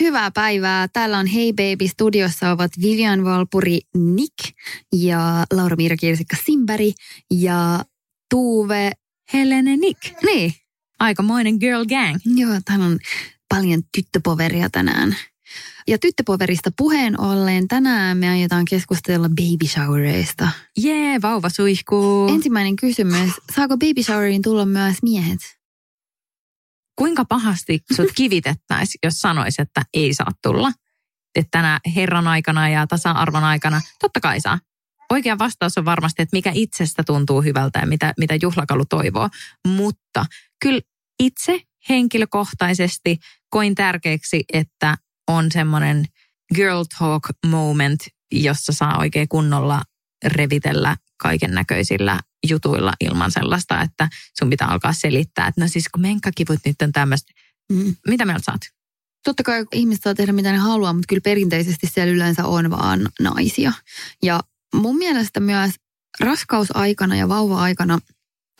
Hyvää päivää. Täällä on Hey Baby studiossa ovat Vivian Valpuri Nick ja Laura Miira Kirsikka Simberg ja Tuve Helene Nick. Niin. Aikamoinen girl gang. Joo, täällä on paljon tyttöpoveria tänään. Ja tyttöpoverista puheen ollen tänään me aiotaan keskustella baby showereista. Jee, yeah, vauva suihkuu. Ensimmäinen kysymys. Saako baby showeriin tulla myös miehet? Kuinka pahasti sut kivitettäisiin, jos sanois, että ei saa tulla? Että tänä herran aikana ja tasa-arvon aikana, totta kai saa. Oikea vastaus on varmasti, että mikä itsestä tuntuu hyvältä ja mitä, mitä juhlakalu toivoo. Mutta kyllä itse henkilökohtaisesti koin tärkeäksi, että on semmoinen girl talk moment, jossa saa oikein kunnolla revitellä kaiken näköisillä jutuilla ilman sellaista, että sun pitää alkaa selittää, että no siis kun menkkakivut nyt on tämmöistä. Mm. Mitä mieltä saat? Totta kai ihmiset saa tehdä mitä ne haluaa, mutta kyllä perinteisesti siellä yleensä on vaan naisia. Ja mun mielestä myös raskausaikana ja vauva-aikana,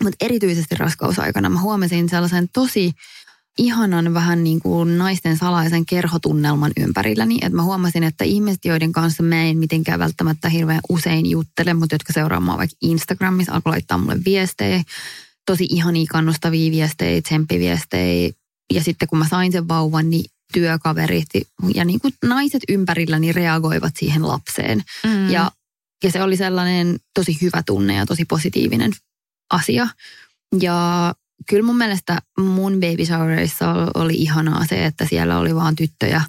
mutta erityisesti raskausaikana mä huomasin sellaisen tosi ihanan vähän niin kuin naisten salaisen kerhotunnelman ympärilläni. Että mä huomasin, että ihmiset, joiden kanssa mä en mitenkään välttämättä hirveän usein juttele, mutta jotka seuraa mua vaikka Instagramissa, alkoi laittaa mulle viestejä. Tosi ihania kannustavia viestejä, tsemppiviestejä. Ja sitten kun mä sain sen vauvan, niin työkaverit ja niin kuin naiset ympärilläni reagoivat siihen lapseen. Mm. Ja, ja se oli sellainen tosi hyvä tunne ja tosi positiivinen asia. Ja kyllä mun mielestä mun baby showerissa oli ihanaa se, että siellä oli vaan tyttöjä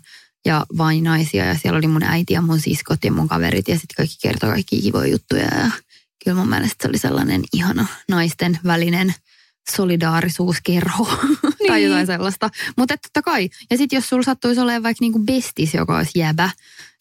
ja vain naisia ja siellä oli mun äiti ja mun siskot ja mun kaverit ja sitten kaikki kertoi kaikki kivoja juttuja ja kyllä mun mielestä se oli sellainen ihana naisten välinen solidaarisuuskerho niin. tai jotain sellaista. Mutta totta kai. Ja sitten jos sulla sattuisi olemaan vaikka niinku bestis, joka olisi jäbä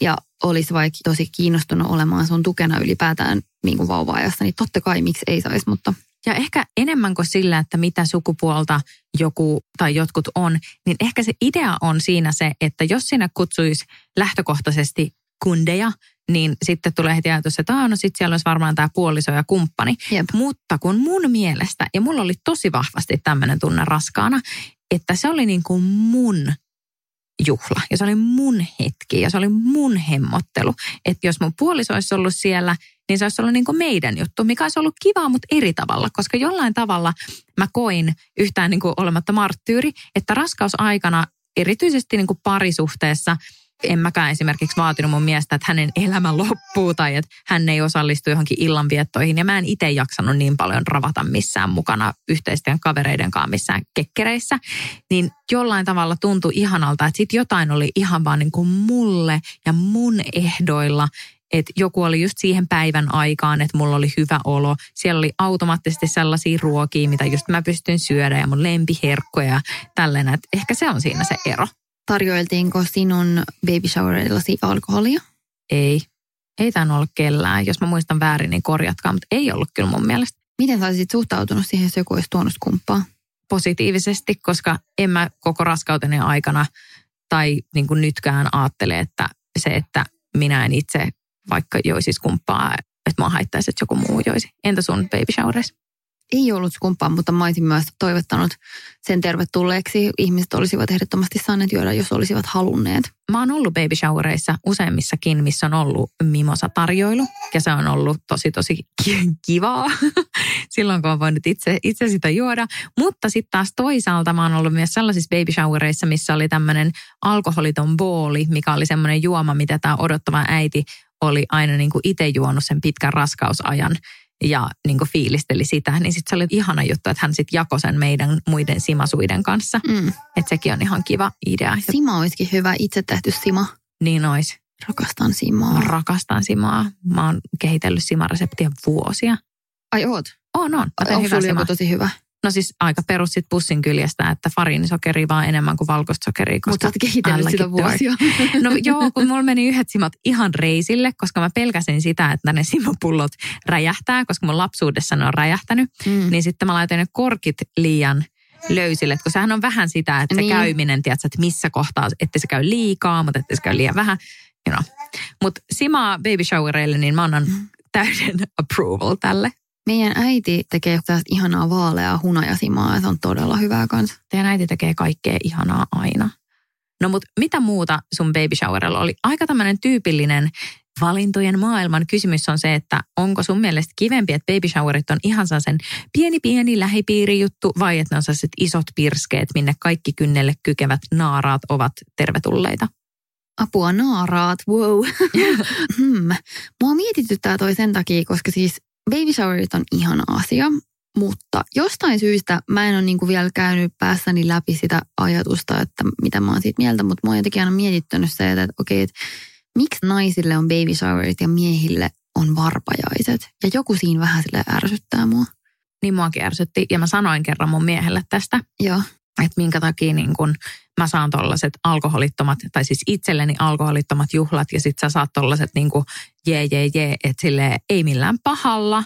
ja olisi vaikka tosi kiinnostunut olemaan sun tukena ylipäätään niinku vauva-ajassa, niin totta kai miksi ei saisi, mutta ja ehkä enemmän kuin sillä, että mitä sukupuolta joku tai jotkut on, niin ehkä se idea on siinä se, että jos sinä kutsuisi lähtökohtaisesti kundeja, niin sitten tulee heti ajatus, että no sitten siellä olisi varmaan tämä puoliso ja kumppani. Jep. Mutta kun mun mielestä, ja mulla oli tosi vahvasti tämmöinen tunne raskaana, että se oli niin kuin mun juhla ja se oli mun hetki ja se oli mun hemmottelu. Että jos mun puoliso olisi ollut siellä, niin se olisi ollut niin kuin meidän juttu, mikä olisi ollut kiva, mutta eri tavalla, koska jollain tavalla mä koin yhtään niin kuin olematta marttyyri, että raskausaikana erityisesti niin kuin parisuhteessa – en mäkään esimerkiksi vaatinut mun miestä, että hänen elämä loppuu tai että hän ei osallistu johonkin illanviettoihin. Ja mä en itse jaksanut niin paljon ravata missään mukana yhteisten kavereiden kanssa missään kekkereissä. Niin jollain tavalla tuntui ihanalta, että sit jotain oli ihan vaan niin kuin mulle ja mun ehdoilla että joku oli just siihen päivän aikaan, että mulla oli hyvä olo. Siellä oli automaattisesti sellaisia ruokia, mitä just mä pystyn syödä ja mun lempiherkkoja ja tällainen. Että ehkä se on siinä se ero. Tarjoiltiinko sinun baby showerillasi alkoholia? Ei. Ei tainnut olla kellään. Jos mä muistan väärin, niin korjatkaa, mutta ei ollut kyllä mun mielestä. Miten sä olisit suhtautunut siihen, jos joku olisi tuonut kumppaa? Positiivisesti, koska en mä koko raskauteni aikana tai niin kuin nytkään ajattele, että se, että minä en itse vaikka joisis kumppaa, että mua haittaisi, että joku muu joisi. Entä sun baby showerissa? ei ollut kumppaa, mutta mä olisin myös toivottanut sen tervetulleeksi. Ihmiset olisivat ehdottomasti saaneet juoda, jos olisivat halunneet. Mä oon ollut baby showereissa useimmissakin, missä on ollut mimosa-tarjoilu. Ja se on ollut tosi, tosi kivaa silloin, kun on voinut itse, itse sitä juoda. Mutta sitten taas toisaalta mä oon ollut myös sellaisissa baby showereissa, missä oli tämmöinen alkoholiton booli, mikä oli semmoinen juoma, mitä tämä odottava äiti oli aina niin kuin itse juonut sen pitkän raskausajan ja niin kuin fiilisteli sitä, niin sitten se oli ihana juttu, että hän sitten jakoi sen meidän muiden simasuiden kanssa. Mm. Että sekin on ihan kiva idea. Sima olisikin hyvä itse tehty sima. Niin ois. Rakastan simaa. Mä rakastan simaa. Mä oon kehitellyt simareseptiä vuosia. Ai oot? On, on. Onko joku tosi hyvä? No siis aika perus sit pussin kyljestä, että fariinisokeria vaan enemmän kuin valkoista sokeria. Mutta oot kehitellyt sitä vuosia. No joo, kun mulla meni yhdet simat ihan reisille, koska mä pelkäsin sitä, että ne simapullot räjähtää, koska mun lapsuudessa ne on räjähtänyt. Mm. Niin sitten mä laitoin ne korkit liian löysille, kun sehän on vähän sitä, että niin. se käyminen, tiedätkö, että missä kohtaa, että se käy liikaa, mutta että se käy liian vähän. You know. Mutta simaa baby showereille, niin mä annan täyden approval tälle. Meidän äiti tekee tästä ihanaa vaaleaa hunajasimaa ja se on todella hyvää kanssa. Teidän äiti tekee kaikkea ihanaa aina. No mutta mitä muuta sun baby showerilla oli? Aika tämmöinen tyypillinen valintojen maailman kysymys on se, että onko sun mielestä kivempi, että baby showerit on ihan sen pieni pieni lähipiirijuttu vai että ne on sellaiset isot pirskeet, minne kaikki kynnelle kykevät naaraat ovat tervetulleita? Apua naaraat, wow. hmm. Mua mietityttää toi sen takia, koska siis baby showerit on ihana asia, mutta jostain syystä mä en ole niinku vielä käynyt päässäni läpi sitä ajatusta, että mitä mä oon siitä mieltä, mutta mä oon jotenkin aina mietittänyt se, että, että okei, että miksi naisille on baby showerit ja miehille on varpajaiset. Ja joku siinä vähän sille ärsyttää mua. Niin muakin ärsytti ja mä sanoin kerran mun miehelle tästä. Joo. Että minkä takia niin kun mä saan tollaset alkoholittomat, tai siis itselleni alkoholittomat juhlat ja sit sä saat tollaset niin kuin jee jee jee, että sille ei millään pahalla,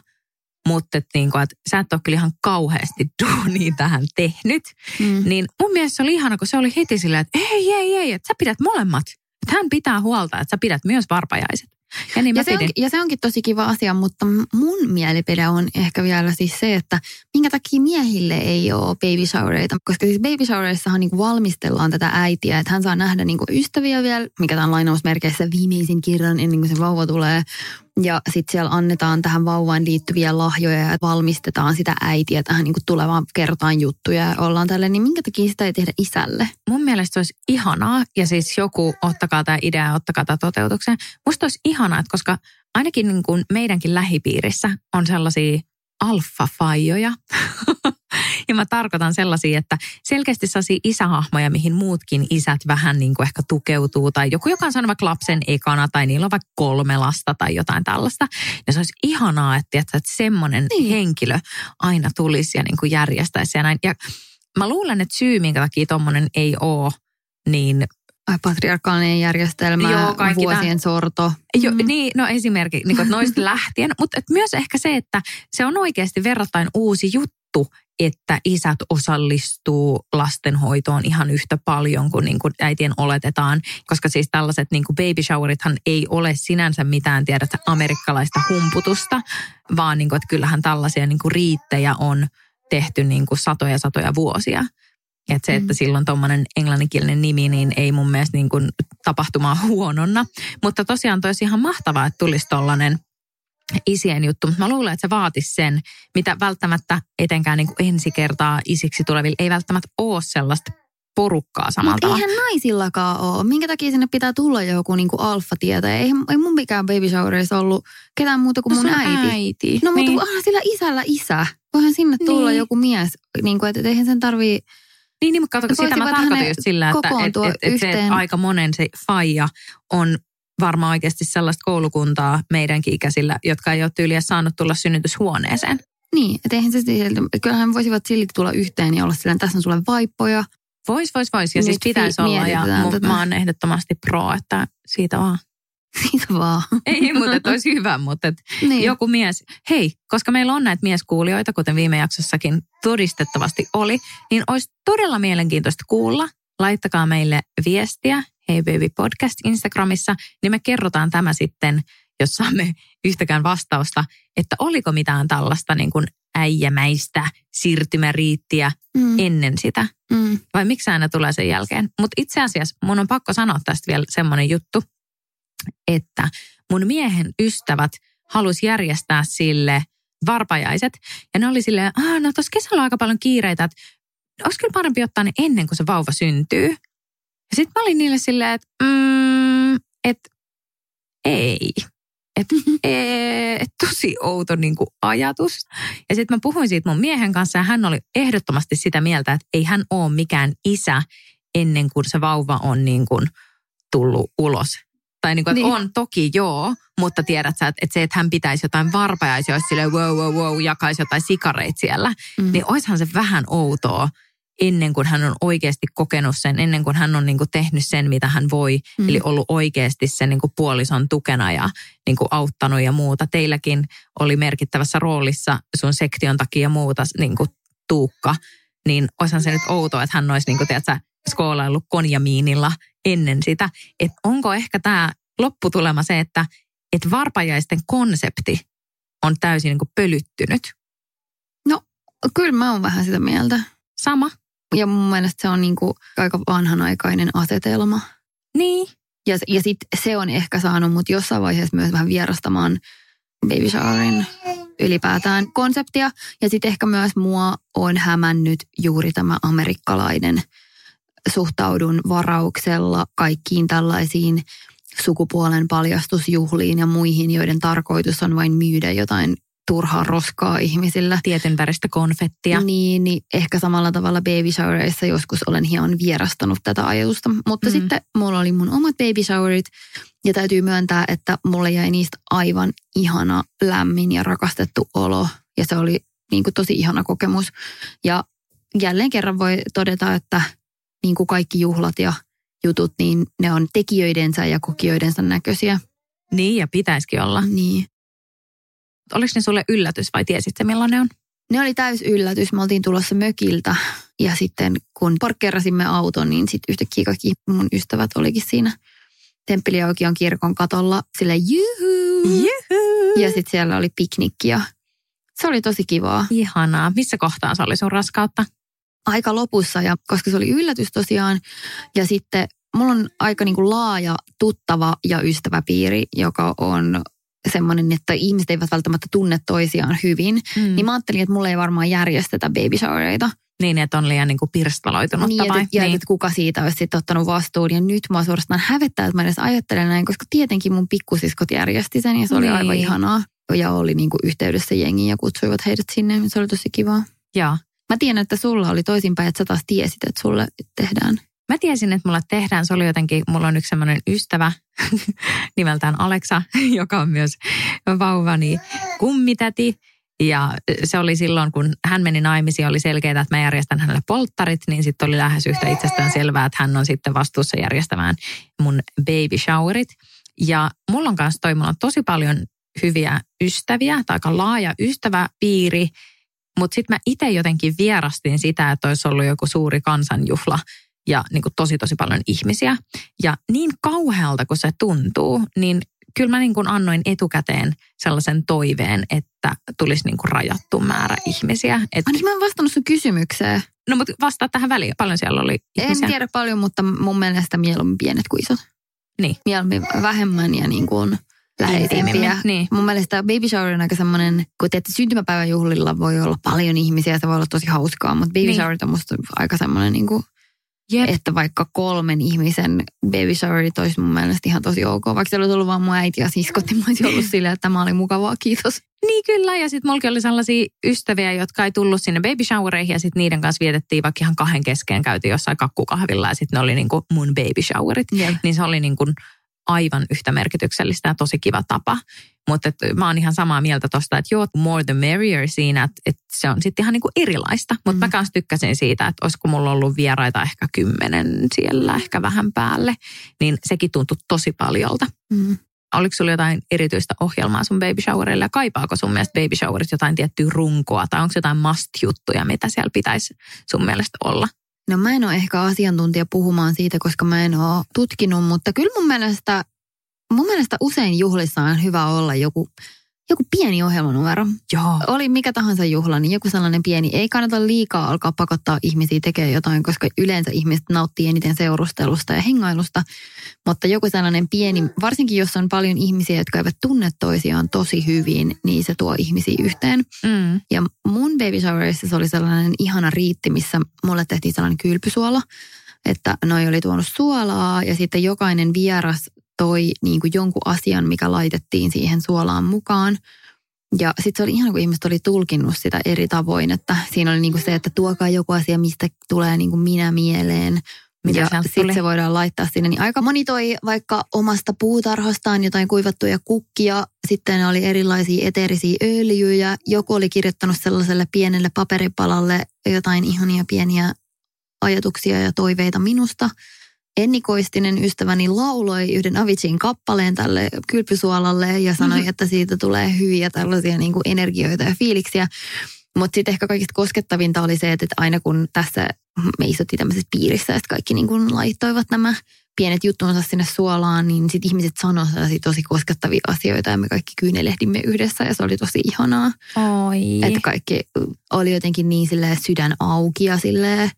mutta että niin kuin, että sä et ole kyllä ihan kauheasti duunia tähän tehnyt. Mm. Niin mun mielestä se oli ihana, kun se oli heti silleen, että ei, ei, ei, että sä pidät molemmat. Että hän pitää huolta, että sä pidät myös varpajaiset. Ja, niin ja, se on, ja se onkin tosi kiva asia, mutta mun mielipide on ehkä vielä siis se, että minkä takia miehille ei ole baby showereita. Koska siis baby showereissahan niin valmistellaan tätä äitiä, että hän saa nähdä niin ystäviä vielä, mikä tämä on lainausmerkeissä viimeisin kirjan ennen kuin se vauva tulee. Ja sitten siellä annetaan tähän vauvaan liittyviä lahjoja ja valmistetaan sitä äitiä tähän niin tulevaan kertaan juttuja ja ollaan tälle, niin minkä takia sitä ei tehdä isälle? Mun mielestä olisi ihanaa ja siis joku, ottakaa tämä idea ja ottakaa tämä toteutukseen. Musta olisi ihanaa, että koska ainakin niin kuin meidänkin lähipiirissä on sellaisia alfafajoja. ja mä tarkoitan sellaisia, että selkeästi sellaisia isähahmoja, mihin muutkin isät vähän niin kuin ehkä tukeutuu. Tai joku, joka on saanut vaikka lapsen ekana tai niillä on vaikka kolme lasta tai jotain tällaista. Ja se olisi ihanaa, että, että, semmoinen niin. henkilö aina tulisi ja niin kuin järjestäisi ja näin. Ja mä luulen, että syy, minkä takia tuommoinen ei ole, niin patriarkaalinen järjestelmä, Joo, vuosien tämän. sorto. Jo, mm. niin, no esimerkiksi niin noista lähtien, mutta myös ehkä se, että se on oikeasti verrattain uusi juttu, että isät osallistuu lastenhoitoon ihan yhtä paljon kuin, niin kuin äitien oletetaan. Koska siis tällaiset niin kuin baby showerithan ei ole sinänsä mitään, tiedät, amerikkalaista humputusta, vaan niin kuin, että kyllähän tällaisia niin kuin riittejä on tehty niin kuin satoja satoja vuosia. Että se, että mm. silloin tuommoinen englanninkielinen nimi, niin ei mun mielestä niin kuin tapahtumaa huononna. Mutta tosiaan toisi ihan mahtavaa, että tulisi tollainen isien juttu. Mutta mä luulen, että se vaatisi sen, mitä välttämättä etenkään niin kuin ensi kertaa isiksi tuleville ei välttämättä ole sellaista porukkaa samalla Mutta eihän naisillakaan ole. Minkä takia sinne pitää tulla joku niinku alfa-tietäjä? Ei, ei mun mikään baby showerissa ollut ketään muuta kuin no, mun äiti. äiti. No mutta niin. sillä isällä isä. Voihan sinne tulla niin. joku mies. Niin kuin, että eihän sen tarvii niin, niin mutta kato, sitä mä tarkoitan just sillä, että et, et, et se, että aika monen se faija on varmaan oikeasti sellaista koulukuntaa meidänkin ikäisillä, jotka ei ole tyyliä saanut tulla synnytyshuoneeseen. Niin, että eihän se kyllähän voisivat silti tulla yhteen ja olla sillä, tässä on sulle vaippoja. Vois, vois, vois. Ja siis pitäisi olla ja tätä. mä oon ehdottomasti pro, että siitä vaan. Siitä vaan. Ei, mutta että olisi hyvä, mutta että niin. joku mies, hei, koska meillä on näitä mieskuulijoita, kuten viime jaksossakin todistettavasti oli, niin olisi todella mielenkiintoista kuulla. Laittakaa meille viestiä, hei baby podcast Instagramissa, niin me kerrotaan tämä sitten, jos saamme yhtäkään vastausta, että oliko mitään tällaista niin kuin äijämäistä siirtymäriittiä mm. ennen sitä. Mm. Vai miksi aina tulee sen jälkeen. Mutta itse asiassa mun on pakko sanoa tästä vielä semmoinen juttu, että mun miehen ystävät halusi järjestää sille varpajaiset. Ja ne oli silleen, no tuossa kesällä on aika paljon kiireitä, että olisi kyllä parempi ottaa ne ennen kuin se vauva syntyy. Ja sitten mä olin niille silleen, että mm, et, ei. Että et, tosi outo niin kuin ajatus. Ja sitten mä puhuin siitä mun miehen kanssa ja hän oli ehdottomasti sitä mieltä, että ei hän ole mikään isä ennen kuin se vauva on niin kuin tullut ulos Tai niin kuin, että Niin. on toki joo, mutta tiedät sä, että, että se, että hän pitäisi jotain varpajaisia, olisi silleen wow, wow, wow, jakaisi jotain sikareita siellä, Mm. niin oishan se vähän outoa ennen kuin hän on oikeasti kokenut sen, ennen kuin hän on niin kuin tehnyt sen, mitä hän voi, Mm. eli ollut oikeasti sen niin kuin puolison tukena ja niin kuin auttanut ja muuta. Teilläkin oli merkittävässä roolissa sun sektion takia ja muuta niin kuin Tuukka, niin olisihan se nyt outoa, että hän olisi niin kuin, tiedätkö, skoolaillut konjamiinilla ennen sitä. Että onko ehkä tämä lopputulema se, että, että varpajaisten konsepti on täysin niin kuin pölyttynyt. Kyllä mä oon vähän sitä mieltä. Sama. Ja mun mielestä se on niinku aika vanhanaikainen asetelma. Niin. Ja, ja sitten se on ehkä saanut mut jossain vaiheessa myös vähän vierastamaan baby showerin ylipäätään konseptia. Ja sitten ehkä myös mua on hämännyt juuri tämä amerikkalainen suhtaudun varauksella kaikkiin tällaisiin sukupuolen paljastusjuhliin ja muihin, joiden tarkoitus on vain myydä jotain turhaa roskaa ihmisille. Tietyn väristä konfettia. Niin, niin ehkä samalla tavalla baby showereissa joskus olen hieman vierastanut tätä ajatusta. Mutta mm. sitten mulla oli mun omat baby showerit ja täytyy myöntää, että mulle jäi niistä aivan ihana, lämmin ja rakastettu olo. Ja se oli niin kuin tosi ihana kokemus. Ja jälleen kerran voi todeta, että niin kuin kaikki juhlat ja jutut, niin ne on tekijöidensä ja kokijoidensa näköisiä. Niin, ja pitäisikin olla. Niin. Oliko ne sulle yllätys vai milloin ne on? Ne oli täys yllätys. Me oltiin tulossa mökiltä ja sitten kun parkkeerasimme auton, niin sitten yhtäkkiä kaikki mun ystävät olikin siinä Temppeliaukion kirkon katolla sille juhu. Juhu. Ja sitten siellä oli piknikki ja se oli tosi kivaa. Ihanaa. Missä kohtaa se oli sun raskautta? Aika lopussa ja koska se oli yllätys tosiaan ja sitten mulla on aika niin kuin laaja tuttava ja ystäväpiiri, joka on semmoinen, että ihmiset eivät välttämättä tunne toisiaan hyvin. Mm. Niin mä ajattelin, että mulla ei varmaan järjestetä baby showereita. Niin, että on liian niin kuin pirstaloitunutta Niin, vai? ja niin. että kuka siitä olisi sitten ottanut vastuun. Ja nyt mua suorastaan hävettää, että mä edes ajattelen näin, koska tietenkin mun pikkusiskot järjesti sen ja se oli Niin. aivan ihanaa. Ja oli niinku yhteydessä jengiin ja kutsuivat heidät sinne. Se oli tosi kivaa. Joo. Mä tiedän, että sulla oli toisinpäin, että sä taas tiesit, että sulle tehdään. Mä tiesin, että mulla tehdään, se oli jotenkin, mulla on yksi semmoinen ystävä nimeltään Aleksa, joka on myös vauvani kummitäti. Ja se oli silloin, kun hän meni naimisiin, oli selkeää, että mä järjestän hänelle polttarit, niin sitten oli lähes yhtä itsestään selvää, että hän on sitten vastuussa järjestämään mun baby showerit. Ja mulla on kanssa toi, mulla on tosi paljon hyviä ystäviä, tai aika laaja ystäväpiiri, mutta sitten mä itse jotenkin vierastin sitä, että olisi ollut joku suuri kansanjuhla ja niin kuin tosi tosi paljon ihmisiä. Ja niin kauhealta kuin se tuntuu, niin kyllä mä niin kuin annoin etukäteen sellaisen toiveen, että tulisi niin kuin rajattu määrä ihmisiä. Et, Ai niin, mä en vastannut sun kysymykseen. no mutta vastaa tähän väliin, paljon siellä oli En ihmisiä. tiedä paljon, mutta mun mielestä mieluummin pienet kuin isot. Niin. Mieluummin vähemmän ja niin kuin läheisempiä. Niin. Mun mielestä baby shower on aika semmoinen, kun teette syntymäpäiväjuhlilla voi olla paljon ihmisiä, se voi olla tosi hauskaa, mutta baby Niin. shower on musta aika semmoinen, niin kuin, Jep. että vaikka kolmen ihmisen baby showerit olisi mun mielestä ihan tosi ok. Vaikka se olisi ollut vaan mun äiti ja siskot, niin mä olisin ollut silleen, että tämä oli mukavaa, kiitos. Niin kyllä, ja sitten mullakin oli sellaisia ystäviä, jotka ei tullut sinne baby showereihin, ja sitten niiden kanssa vietettiin vaikka ihan kahden kesken, käytiin jossain kakkukahvilla, ja sitten ne oli niinku mun baby showerit. Jep. Niin se oli niinku aivan yhtä merkityksellistä ja tosi kiva tapa. Mutta mä oon ihan samaa mieltä tosta, että joo, more the merrier siinä, että, että se on sitten ihan niinku erilaista. Mutta Mm. mä kanssa tykkäsin siitä, että olisiko mulla ollut vieraita ehkä kymmenen siellä, ehkä vähän päälle. Niin sekin tuntui tosi paljolta. Mm. Oliko sulla jotain erityistä ohjelmaa sun baby showerille ja kaipaako sun mielestä baby showerit jotain tiettyä runkoa tai onko jotain must-juttuja, mitä siellä pitäisi sun mielestä olla? No mä en ole ehkä asiantuntija puhumaan siitä, koska mä en ole tutkinut, mutta kyllä mun mielestä, mun mielestä usein juhlissa on hyvä olla joku, joku pieni ohjelmanumero. Joo. Oli mikä tahansa juhla, niin joku sellainen pieni. Ei kannata liikaa alkaa pakottaa ihmisiä tekemään jotain, koska yleensä ihmiset nauttii eniten seurustelusta ja hengailusta. Mutta joku sellainen pieni, varsinkin jos on paljon ihmisiä, jotka eivät tunne toisiaan tosi hyvin, niin se tuo ihmisiä yhteen. Mm. Ja mun baby showerissa se oli sellainen ihana riitti, missä mulle tehtiin sellainen kylpysuola, että noi oli tuonut suolaa ja sitten jokainen vieras toi niin kuin jonkun asian, mikä laitettiin siihen suolaan mukaan. Ja sitten se oli ihan kun ihmiset oli tulkinnut sitä eri tavoin, että siinä oli niin kuin se, että tuokaa joku asia, mistä tulee niin kuin minä mieleen. Mitä ja sitten se voidaan laittaa sinne. Niin aika moni toi vaikka omasta puutarhastaan jotain kuivattuja kukkia. Sitten oli erilaisia eteerisiä öljyjä. Joku oli kirjoittanut sellaiselle pienelle paperipalalle jotain ihania pieniä ajatuksia ja toiveita minusta. Enni Koistinen ystäväni lauloi yhden Avicin kappaleen tälle kylpysuolalle ja sanoi, Mhm. että siitä tulee hyviä tällaisia niin kuin energioita ja fiiliksiä. Mutta sitten ehkä kaikista koskettavinta oli se, että aina kun tässä me istuttiin tämmöisessä piirissä, että kaikki niin kuin laittoivat nämä pienet juttunsa sinne suolaan, niin sitten ihmiset sanoivat sellaisia tosi koskettavia asioita ja me kaikki kyynelehdimme yhdessä ja se oli tosi ihanaa. Oi. Että kaikki oli jotenkin niin silleen sydän auki ja silleen,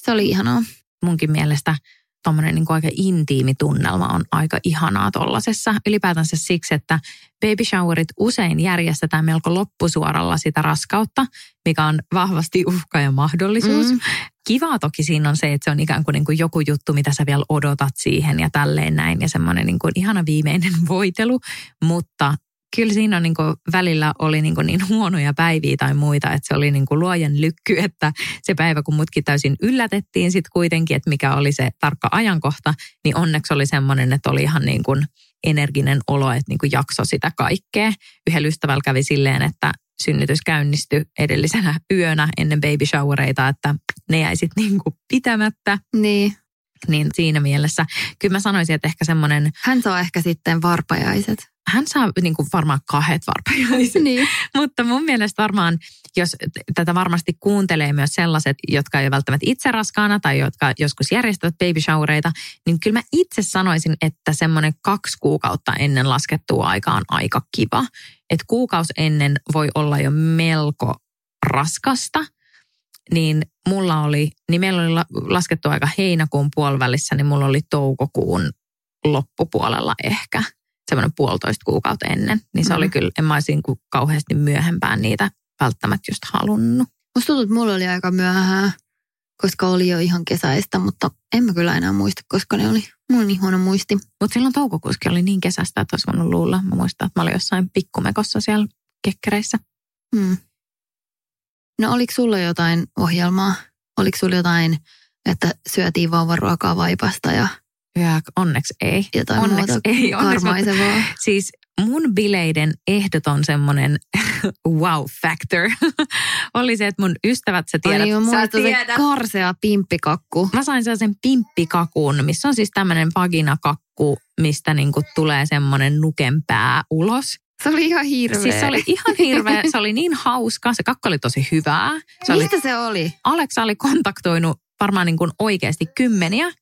se oli ihanaa. Munkin mielestä tuommoinen niin aika intiimi tunnelma on aika ihanaa tollasessa. Ylipäätänsä siksi, että baby showerit usein järjestetään melko loppusuoralla sitä raskautta, mikä on vahvasti uhka ja mahdollisuus. Mm. Kivaa toki siinä on se, että se on ikään kuin, niin kuin joku juttu, mitä sä vielä odotat siihen ja tälleen näin. Ja semmoinen niin kuin ihana viimeinen voitelu, mutta kyllä siinä niin kuin välillä oli niin, kuin niin huonoja päiviä tai muita, että se oli niin kuin luojan lykky, että se päivä, kun mutkin täysin yllätettiin sitten kuitenkin, että mikä oli se tarkka ajankohta, niin onneksi oli semmoinen, että oli ihan niin kuin energinen olo, että niin kuin jakso sitä kaikkea. Yhdellä ystävällä kävi silleen, että synnytys käynnistyi edellisenä yönä ennen baby showereita, että ne jäi sitten niin kuin pitämättä. Niin. Niin siinä mielessä kyllä mä sanoisin, että ehkä semmoinen, Hän saa ehkä sitten varpajaiset. Hän saa niin kuin varmaan kahdet varpajaiset. Niin. Mutta mun mielestä varmaan, jos tätä varmasti kuuntelee myös sellaiset, jotka ei ole välttämättä itse raskaana tai jotka joskus järjestävät baby showereita, niin kyllä mä itse sanoisin, että semmoinen kaksi kuukautta ennen laskettua aikaa on aika kiva. Että kuukaus ennen voi olla jo melko raskasta, niin mulla oli, niin meillä oli la- laskettu aika heinäkuun puolivälissä, niin mulla oli toukokuun loppupuolella ehkä semmoinen puolitoista kuukautta ennen. Niin se Mhm. oli kyllä, en mä olisi kuin kauheasti myöhempään niitä välttämättä just halunnut. Musta tuntuu, että mulla oli aika myöhään, koska oli jo ihan kesäistä, mutta en mä kyllä enää muista, koska ne oli. Mulla on niin huono muisti. Mutta silloin toukokuuskin oli niin kesästä, että olisi voinut luulla. Mä muistan, että mä olin jossain pikkumekossa siellä kekkereissä. Hmm. No oliko sulla jotain ohjelmaa? Oliko sulla jotain, että syötiin vauvaruokaa vaipasta ja Ja onneksi ei. jotain Onneksi muuta ei. Onneksi? Siis mun bileiden ehdoton semmoinen wow factor oli se, että mun ystävät, sä tiedät, Oli jo sä muista se tiedät. karsea pimppikakku. Mä sain sellaisen pimppikakun, missä on siis tämmöinen vaginakakku, mistä niinku tulee semmoinen nukenpää ulos. Se oli ihan hirveä. Siis se oli ihan hirveä, se oli niin hauska, se kakku oli tosi hyvää. Se oli, Mistä se oli? Aleksa oli kontaktoinut varmaan niin kuin oikeasti kymmeniä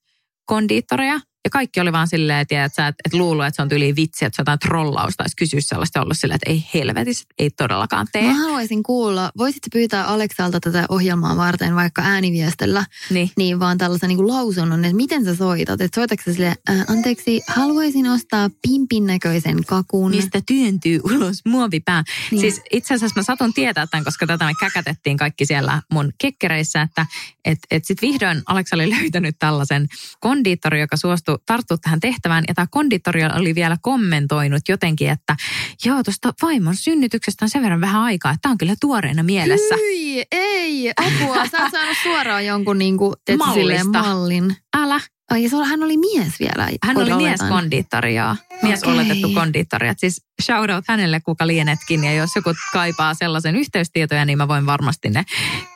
kondiittoreja. Ja kaikki oli vaan silleen, tiedät, että, että, luulee, että se on tyyli vitsi, että se on jotain trollausta. Olisi kysyä sellaista ollut silleen, että ei helvetis, ei todellakaan tee. Mä haluaisin kuulla, voisitko pyytää Aleksalta tätä ohjelmaa varten vaikka ääniviestellä, Niin. niin vaan tällaisen niin kuin lausunnon, että miten sä soitat. Että soitatko sille, äh, anteeksi, haluaisin ostaa pimpin näköisen kakun. Mistä työntyy ulos muovipää. Niin. Niin. Siis itse asiassa mä satun tietää tämän, koska tätä me käkätettiin kaikki siellä mun kekkereissä, että et, et sit vihdoin Aleksa oli löytänyt tällaisen kondiittori, joka suostui tarttua tähän tehtävään. Ja tämä kondiittori oli vielä kommentoinut jotenkin, että joo, tuosta vaimon synnytyksestä on sen verran vähän aikaa, että tämä on kyllä tuoreena mielessä. Hyi, ei, apua. Sä oot saanut suoraan jonkun niin kuin, Mallista. silleen mallin. Älä, Ai, oli- hän oli mies vielä. hän oli mies kondiittori, joo. Mies Okei. oletettu kondiittori. Et siis shout out hänelle, kuka lienetkin. Ja jos joku kaipaa sellaisen yhteystietoja, niin mä voin varmasti ne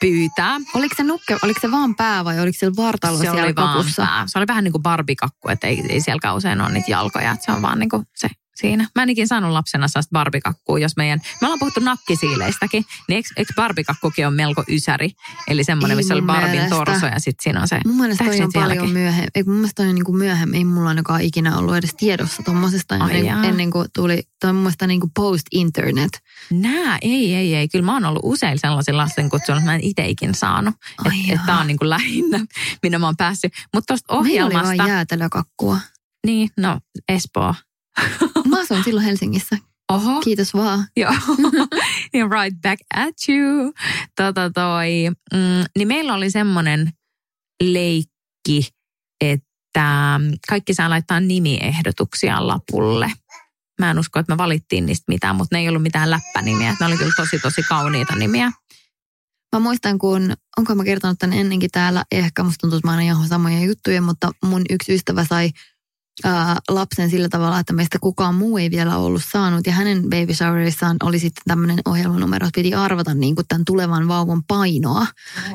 pyytää. Oliko se nukke, oliko se vaan pää vai oliko se vartalo se siellä oli vaan kakussa? pää. Se oli vähän niin kuin barbikakku, että ei, ei siellä kauhean ole niitä jalkoja. Että se on vaan niin kuin se siinä. Mä en ikin saanut lapsena sellaista barbikakkua, jos meidän... Me ollaan puhuttu nakkisiileistäkin, niin eikö, eikö barbikakkukin on melko ysäri? Eli semmoinen, missä oli Barbin mielestä. torso ja sitten siinä on se... Mun mielestä toi on paljon myöhemmin. Ei, mun mielestä toi on niin kuin myöhemmin. Ei mulla ainakaan ikinä ollut edes tiedossa tuommoisesta ennen, jaa. ennen kuin tuli. Toi on mun mielestä niin kuin post-internet. Nää, ei, ei, ei. Kyllä mä oon ollut usein sellaisilla lastenkutsuilla, että mä en itse ikin saanut. Että et tää on niin kuin lähinnä, minä mä oon päässyt. Mutta tuosta Meillä oli ohjelmasta... vain jäätelökakkua. Niin, no Espoo. Mä asuin silloin Helsingissä. Oho. Kiitos vaan. Joo, ja right back at you. Tota toi, mm, niin meillä oli semmoinen leikki, että kaikki saa laittaa nimiehdotuksia lapulle. Mä en usko, että me valittiin niistä mitään, mutta ne ei ollut mitään läppänimiä. Ne oli kyllä tosi tosi kauniita nimiä. Mä muistan, kun, onko mä kertonut tämän ennenkin täällä, ehkä musta tuntuu, että mä aina ihan samoja juttuja, mutta mun yksi ystävä sai ää, lapsen sillä tavalla, että meistä kukaan muu ei vielä ollut saanut. Ja hänen baby showerissaan oli sitten tämmöinen ohjelmanumero, että piti arvata niin kuin tämän tulevan vauvan painoa, oh.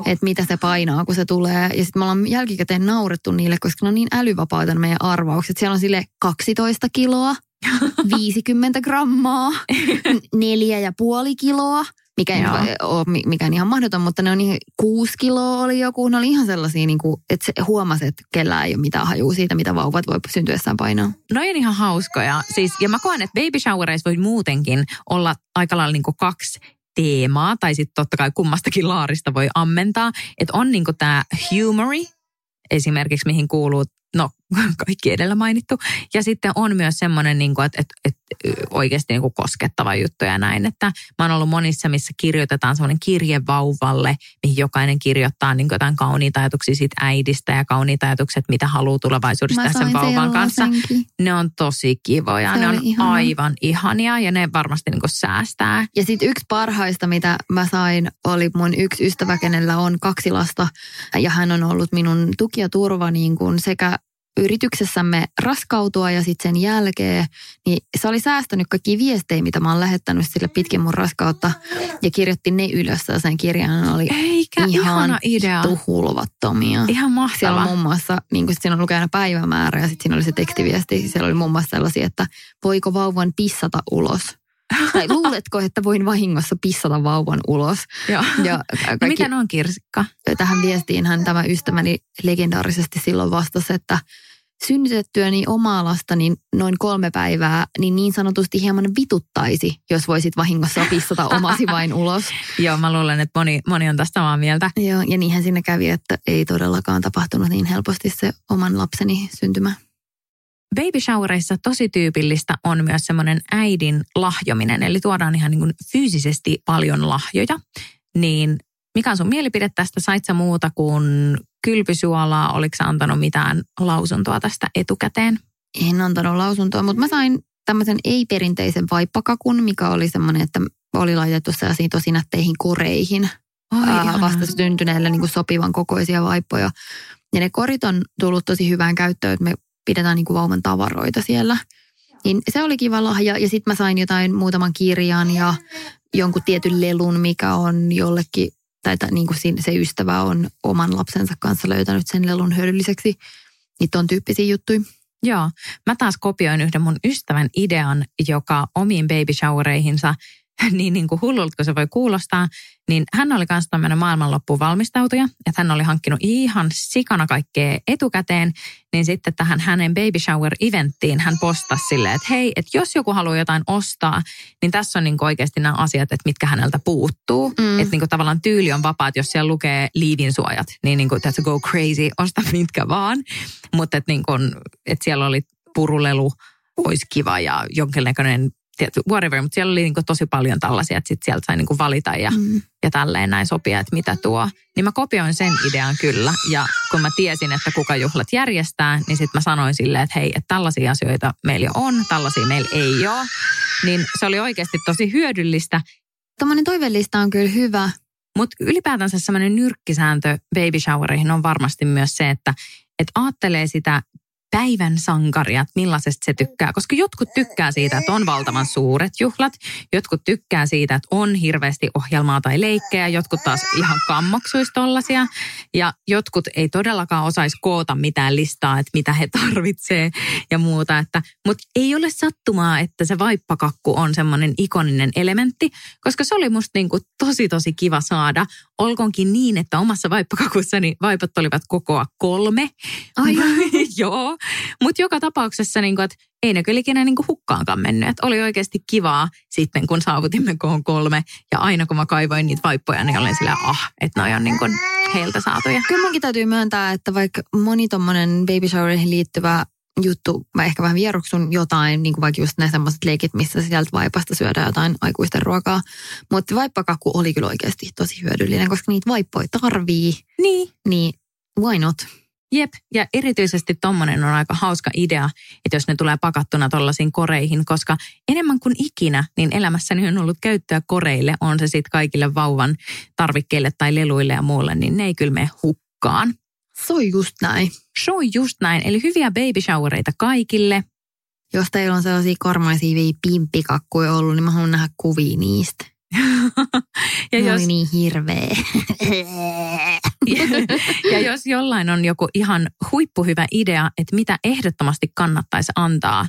että mitä se painaa, kun se tulee. Ja sitten me ollaan jälkikäteen naurettu niille, koska ne on niin älyvapaita meidän arvaukset. Siellä on sille 12 kiloa, 50 grammaa, neljä ja puoli kiloa mikä ei ole mikään ihan mahdoton, mutta ne on niin, kuusi kiloa oli joku, ne oli ihan sellaisia, niin kuin, että se huomasi, että kellään ei ole mitään hajua siitä, mitä vauvat voi syntyessään painaa. No on ihan hauskoja. Siis, ja mä koen, että baby showereissa voi muutenkin olla aika lailla niin kuin kaksi teemaa, tai sitten totta kai kummastakin laarista voi ammentaa. Että on niin tämä humory, esimerkiksi mihin kuuluu no kaikki edellä mainittu. Ja sitten on myös semmoinen, niin kuin, että, että, että oikeasti niin kuin koskettava juttu ja näin. Että mä oon ollut monissa, missä kirjoitetaan semmoinen kirje vauvalle, mihin jokainen kirjoittaa niin jotain kauniita ajatuksia siitä äidistä ja kauniita ajatuksia, mitä haluaa tulevaisuudessa sen vauvan kanssa. Senkin. Ne on tosi kivoja, Se ne on ihana. aivan ihania ja ne varmasti niin kuin säästää. Ja sitten yksi parhaista, mitä mä sain, oli mun yksi ystävä, kenellä on kaksi lasta ja hän on ollut minun tuki ja turva niin kuin sekä yrityksessämme raskautua ja sitten sen jälkeen, niin se oli säästänyt kaikki viestejä, mitä mä oon lähettänyt sille pitkin mun raskautta ja kirjoitti ne ylös sen kirjan. oli Eikä, ihan idea. tuhulvattomia. Ihan mahtavaa. Siellä on muun muassa, niin kuin siinä on aina päivämäärä ja sitten siinä oli se tekstiviesti. Siellä oli muun muassa sellaisia, että voiko vauvan pissata ulos – tai luuletko, että voin vahingossa pissata vauvan ulos? Joo. Ja kaikki, no miten on kirsikka? Tähän viestiin hän tämä ystäväni legendaarisesti silloin vastasi, että synnytettyäni omaa lastani noin kolme päivää, niin niin sanotusti hieman vituttaisi, jos voisit vahingossa pissata omasi vain ulos. Joo, mä luulen, että moni, moni on tästä samaa mieltä. Joo, ja niinhän sinne kävi, että ei todellakaan tapahtunut niin helposti se oman lapseni syntymä. Baby showereissa tosi tyypillistä on myös semmoinen äidin lahjominen, eli tuodaan ihan niin kuin fyysisesti paljon lahjoja. Niin mikä on sun mielipide tästä? Sait sä muuta kuin kylpysuolaa? Oliko sä antanut mitään lausuntoa tästä etukäteen? En antanut lausuntoa, mutta mä sain tämmöisen ei-perinteisen vaippakakun, mikä oli semmoinen, että oli laitettu sellaisiin tosi nätteihin koreihin Oi, vasta syntyneille niin sopivan kokoisia vaippoja. Ja ne korit on tullut tosi hyvään käyttöön, että me pidetään niin kuin vauvan tavaroita siellä. Niin se oli kiva lahja. Ja sitten mä sain jotain muutaman kirjan ja jonkun tietyn lelun, mikä on jollekin, tai niin kuin se ystävä on oman lapsensa kanssa löytänyt sen lelun hyödylliseksi. Niitä on tyyppisiä juttuja. Joo, mä taas kopioin yhden mun ystävän idean, joka omiin baby showereihinsa – niin, niin kuin hullulta kun se voi kuulostaa, niin hän oli myös tämmöinen maailmanloppuun valmistautuja, että hän oli hankkinut ihan sikana kaikkea etukäteen, niin sitten tähän hänen baby shower eventtiin hän postasi silleen, että hei, että jos joku haluaa jotain ostaa, niin tässä on niin kuin oikeasti nämä asiat, että mitkä häneltä puuttuu. Mm. Että niin kuin tavallaan tyyli on vapaa, että jos siellä lukee liivin suojat, niin, niin kuin that's go crazy, osta mitkä vaan. Mutta että, niin kuin, että siellä oli purulelu, olisi kiva ja jonkinlainen whatever, mutta siellä oli niin kuin tosi paljon tällaisia, että sit sieltä sai niin kuin valita ja, mm. ja tälleen näin sopia, että mitä tuo. Niin mä kopioin sen idean kyllä ja kun mä tiesin, että kuka juhlat järjestää, niin sitten mä sanoin silleen, että hei, että tällaisia asioita meillä on, tällaisia meillä ei ole. Niin se oli oikeasti tosi hyödyllistä. Tuommoinen toivellista on kyllä hyvä. Mutta ylipäätänsä semmoinen nyrkkisääntö baby showereihin on varmasti myös se, että et ajattelee sitä päivän sankaria, että millaisesta se tykkää. Koska jotkut tykkää siitä, että on valtavan suuret juhlat. Jotkut tykkää siitä, että on hirveästi ohjelmaa tai leikkejä. Jotkut taas ihan kammoksuisi tollasia. Ja jotkut ei todellakaan osaisi koota mitään listaa, että mitä he tarvitsee ja muuta. Että, mutta ei ole sattumaa, että se vaippakakku on semmoinen ikoninen elementti. Koska se oli musta niin kuin tosi tosi kiva saada. Olkoonkin niin, että omassa vaippakakussani vaipat olivat kokoa kolme. Ai Joo, mutta joka tapauksessa, niin kuin, että ei ne kyllä ikinä niin kuin hukkaankaan mennyt. Että oli oikeasti kivaa sitten, kun saavutimme koon kolme. Ja aina kun mä kaivoin niitä vaippoja, niin olin sillä ah, että noi on niin kuin heiltä saatuja. Kyllä munkin täytyy myöntää, että vaikka moni tommonen baby showereihin liittyvä juttu, mä ehkä vähän vieroksun jotain, niin kuin vaikka just ne semmoiset leikit, missä sieltä vaipasta syödään jotain aikuisten ruokaa. Mutta vaippakakku oli kyllä oikeasti tosi hyödyllinen, koska niitä vaippoja tarvii. Niin. Niin, why not? Jep, ja erityisesti tommonen on aika hauska idea, että jos ne tulee pakattuna tollaisiin koreihin, koska enemmän kuin ikinä, niin elämässäni on ollut käyttöä koreille, on se sitten kaikille vauvan tarvikkeille tai leluille ja muulle, niin ne ei kyllä mene hukkaan. Se on just näin. Se on just näin, eli hyviä baby showereita kaikille. Jos teillä on sellaisia kormaisia pimppikakkuja ollut, niin mä haluan nähdä kuvia niistä. ja, jos, oli niin hirveä. ja jos jollain on joku ihan huippuhyvä idea, että mitä ehdottomasti kannattaisi antaa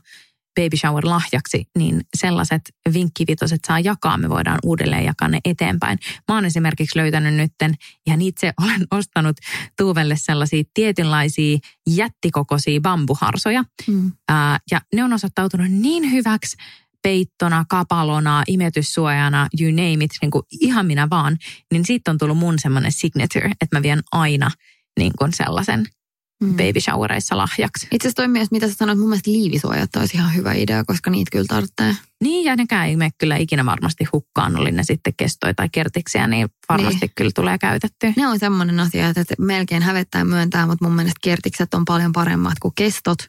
baby shower lahjaksi, niin sellaiset vinkkivitoset saa jakaa. Me voidaan uudelleen jakaa ne eteenpäin. Mä oon esimerkiksi löytänyt nytten, ihan itse olen ostanut Tuuvelle sellaisia tietynlaisia jättikokoisia bambuharsoja. Mm. Ää, ja ne on osoittautunut niin hyväksi peittona, kapalona, imetyssuojana, you name it, niin kuin ihan minä vaan. Niin siitä on tullut mun semmoinen signature, että mä vien aina niin kuin sellaisen Mm. baby showereissa lahjaksi. Itse asiassa toi myös, mitä sä sanoit, mun mielestä liivisuojat olisi ihan hyvä idea, koska niitä kyllä tarvitsee. Niin, ja nekään ei mene kyllä ikinä varmasti hukkaan, oli ne sitten kestoja tai kertiksiä, niin varmasti niin. kyllä tulee käytettyä. Ne on semmoinen asia, että melkein hävettää myöntää, mutta mun mielestä kertikset on paljon paremmat kuin kestot.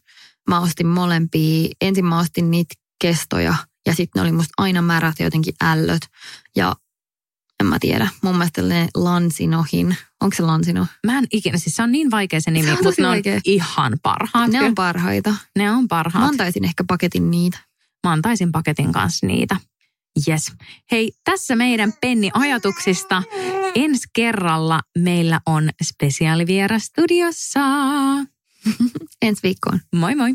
Mä ostin molempia. Ensin mä ostin niitä kestoja ja sitten ne oli musta aina märät ja jotenkin ällöt. Ja en mä tiedä, mun mielestä ne Lansinohin, onko se Lansino? Mä en ikinä, siis se on niin vaikea se nimi, Se on mutta ne on vaikea. ihan parhaat. Ne on parhaita. ne on Mä parhaat. antaisin ehkä paketin niitä. Mä antaisin paketin kanssa niitä. Yes. Hei, tässä meidän penni ajatuksista. Ensi kerralla meillä on spesiaalivieras studiossa. Ensi viikkoon. Moi moi.